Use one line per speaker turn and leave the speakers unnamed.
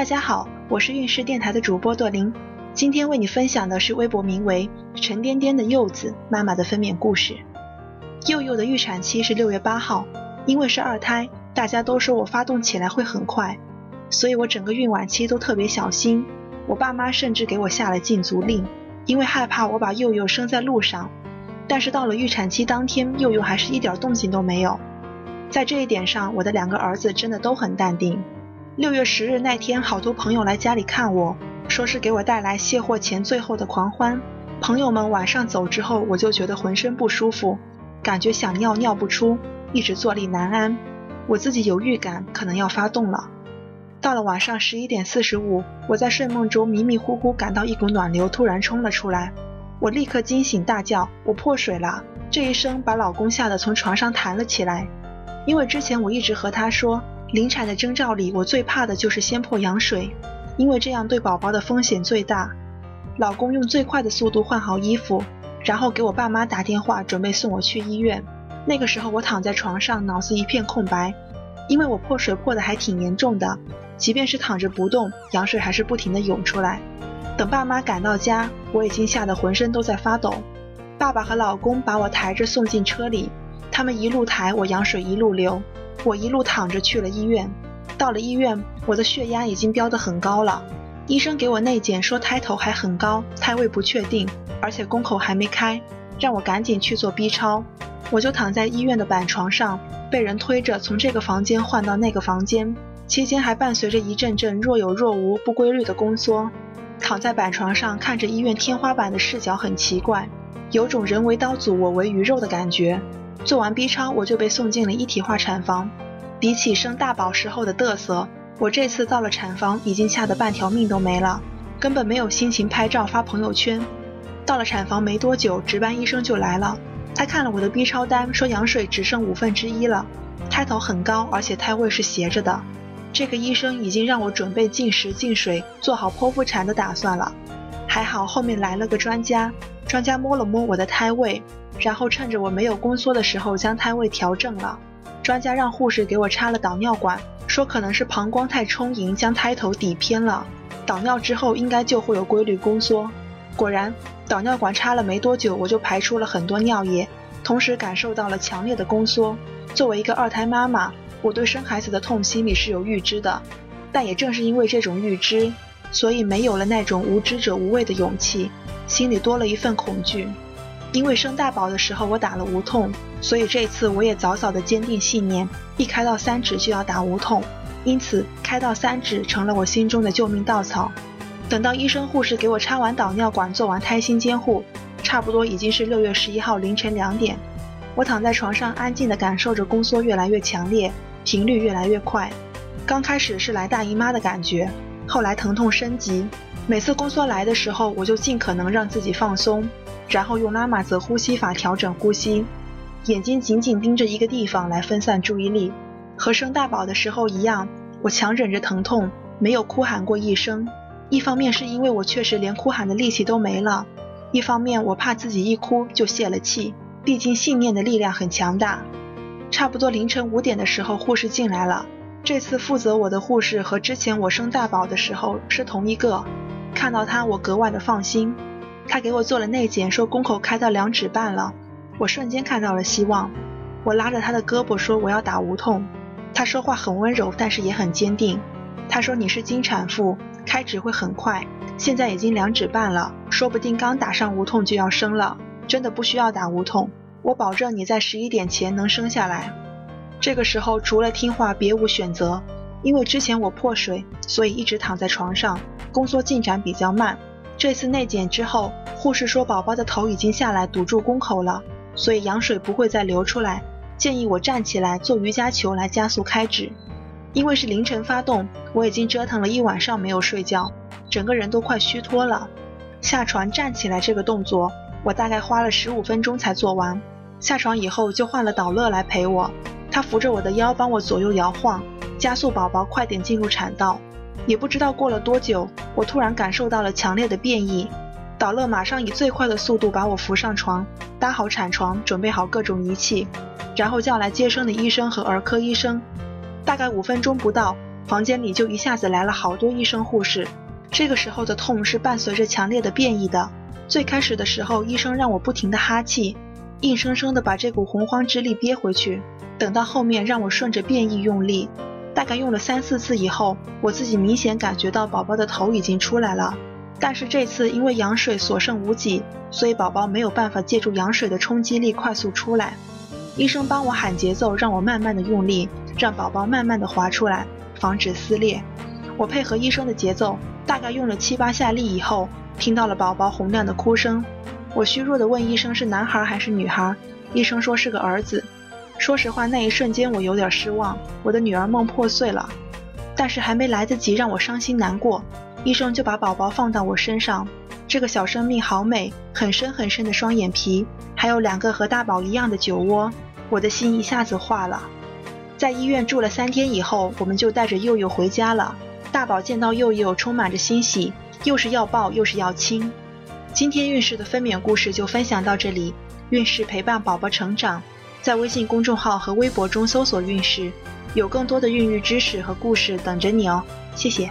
大家好，我是运势电台的主播朵琳，今天为你分享的是微博名为“沉甸甸”的柚子妈妈的分娩故事。柚柚的预产期是六月八号，因为是二胎，大家都说我发动起来会很快，所以我整个孕晚期都特别小心。我爸妈甚至给我下了禁足令，因为害怕我把柚柚生在路上。但是到了预产期当天，柚柚还是一点动静都没有。在这一点上，我的两个儿子真的都很淡定。六月十日那天，好多朋友来家里看我，说是给我带来卸货前最后的狂欢。朋友们晚上走之后，我就觉得浑身不舒服，感觉想尿尿不出，一直坐立难安。我自己有预感，可能要发动了。到了晚上十一点四十五，我在睡梦中迷迷糊糊感到一股暖流突然冲了出来，我立刻惊醒，大叫：“我破水了！”这一声把老公吓得从床上弹了起来，因为之前我一直和他说。临产的征兆里，我最怕的就是先破羊水，因为这样对宝宝的风险最大。老公用最快的速度换好衣服，然后给我爸妈打电话，准备送我去医院。那个时候我躺在床上，脑子一片空白，因为我破水破的还挺严重的，即便是躺着不动，羊水还是不停的涌出来。等爸妈赶到家，我已经吓得浑身都在发抖。爸爸和老公把我抬着送进车里，他们一路抬我，羊水一路流。我一路躺着去了医院，到了医院，我的血压已经飙得很高了。医生给我内检说胎头还很高，胎位不确定，而且宫口还没开，让我赶紧去做 B 超。我就躺在医院的板床上，被人推着从这个房间换到那个房间，期间还伴随着一阵阵若有若无、不规律的宫缩。躺在板床上看着医院天花板的视角很奇怪，有种人为刀俎我为鱼肉的感觉。做完 B 超，我就被送进了一体化产房。比起生大宝时候的嘚瑟，我这次到了产房已经吓得半条命都没了，根本没有心情拍照发朋友圈。到了产房没多久，值班医生就来了。他看了我的 B 超单，说羊水只剩五分之一了，胎头很高，而且胎位是斜着的。这个医生已经让我准备进食进水，做好剖腹产的打算了。还好后面来了个专家，专家摸了摸我的胎位。然后趁着我没有宫缩的时候，将胎位调正了。专家让护士给我插了导尿管，说可能是膀胱太充盈，将胎头抵偏了。导尿之后应该就会有规律宫缩。果然，导尿管插了没多久，我就排出了很多尿液，同时感受到了强烈的宫缩。作为一个二胎妈妈，我对生孩子的痛心里是有预知的，但也正是因为这种预知，所以没有了那种无知者无畏的勇气，心里多了一份恐惧。因为生大宝的时候我打了无痛，所以这次我也早早的坚定信念，一开到三指就要打无痛，因此开到三指成了我心中的救命稻草。等到医生护士给我插完导尿管，做完胎心监护，差不多已经是六月十一号凌晨两点。我躺在床上安静的感受着宫缩越来越强烈，频率越来越快。刚开始是来大姨妈的感觉，后来疼痛升级，每次宫缩来的时候，我就尽可能让自己放松。然后用拉玛泽呼吸法调整呼吸，眼睛紧紧盯着一个地方来分散注意力。和生大宝的时候一样，我强忍着疼痛，没有哭喊过一声。一方面是因为我确实连哭喊的力气都没了，一方面我怕自己一哭就泄了气。毕竟信念的力量很强大。差不多凌晨五点的时候，护士进来了。这次负责我的护士和之前我生大宝的时候是同一个，看到他我格外的放心。他给我做了内检，说宫口开到两指半了，我瞬间看到了希望。我拉着他的胳膊说我要打无痛。他说话很温柔，但是也很坚定。他说你是经产妇，开指会很快，现在已经两指半了，说不定刚打上无痛就要生了，真的不需要打无痛，我保证你在十一点前能生下来。这个时候除了听话别无选择，因为之前我破水，所以一直躺在床上，宫缩进展比较慢。这次内检之后，护士说宝宝的头已经下来堵住宫口了，所以羊水不会再流出来，建议我站起来做瑜伽球来加速开指。因为是凌晨发动，我已经折腾了一晚上没有睡觉，整个人都快虚脱了。下床站起来这个动作，我大概花了十五分钟才做完。下床以后就换了导乐来陪我，他扶着我的腰帮我左右摇晃，加速宝宝快点进入产道。也不知道过了多久，我突然感受到了强烈的变异。导乐马上以最快的速度把我扶上床，搭好产床，准备好各种仪器，然后叫来接生的医生和儿科医生。大概五分钟不到，房间里就一下子来了好多医生护士。这个时候的痛是伴随着强烈的变异的。最开始的时候，医生让我不停的哈气，硬生生的把这股洪荒之力憋回去。等到后面让我顺着变异用力，大概用了三四次以后，我自己明显感觉到宝宝的头已经出来了。但是这次因为羊水所剩无几，所以宝宝没有办法借助羊水的冲击力快速出来。医生帮我喊节奏，让我慢慢的用力，让宝宝慢慢的滑出来，防止撕裂。我配合医生的节奏，大概用了七八下力以后，听到了宝宝洪亮的哭声。我虚弱的问医生是男孩还是女孩，医生说是个儿子。说实话，那一瞬间我有点失望，我的女儿梦破碎了。但是还没来得及让我伤心难过，医生就把宝宝放到我身上。这个小生命好美，很深很深的双眼皮，还有两个和大宝一样的酒窝，我的心一下子化了。在医院住了三天以后，我们就带着佑佑回家了。大宝见到佑佑，充满着欣喜，又是要抱又是要亲。今天孕氏的分娩故事就分享到这里，孕氏陪伴宝宝成长。在微信公众号和微博中搜索“运势”，有更多的孕育知识和故事等着你哦。谢谢。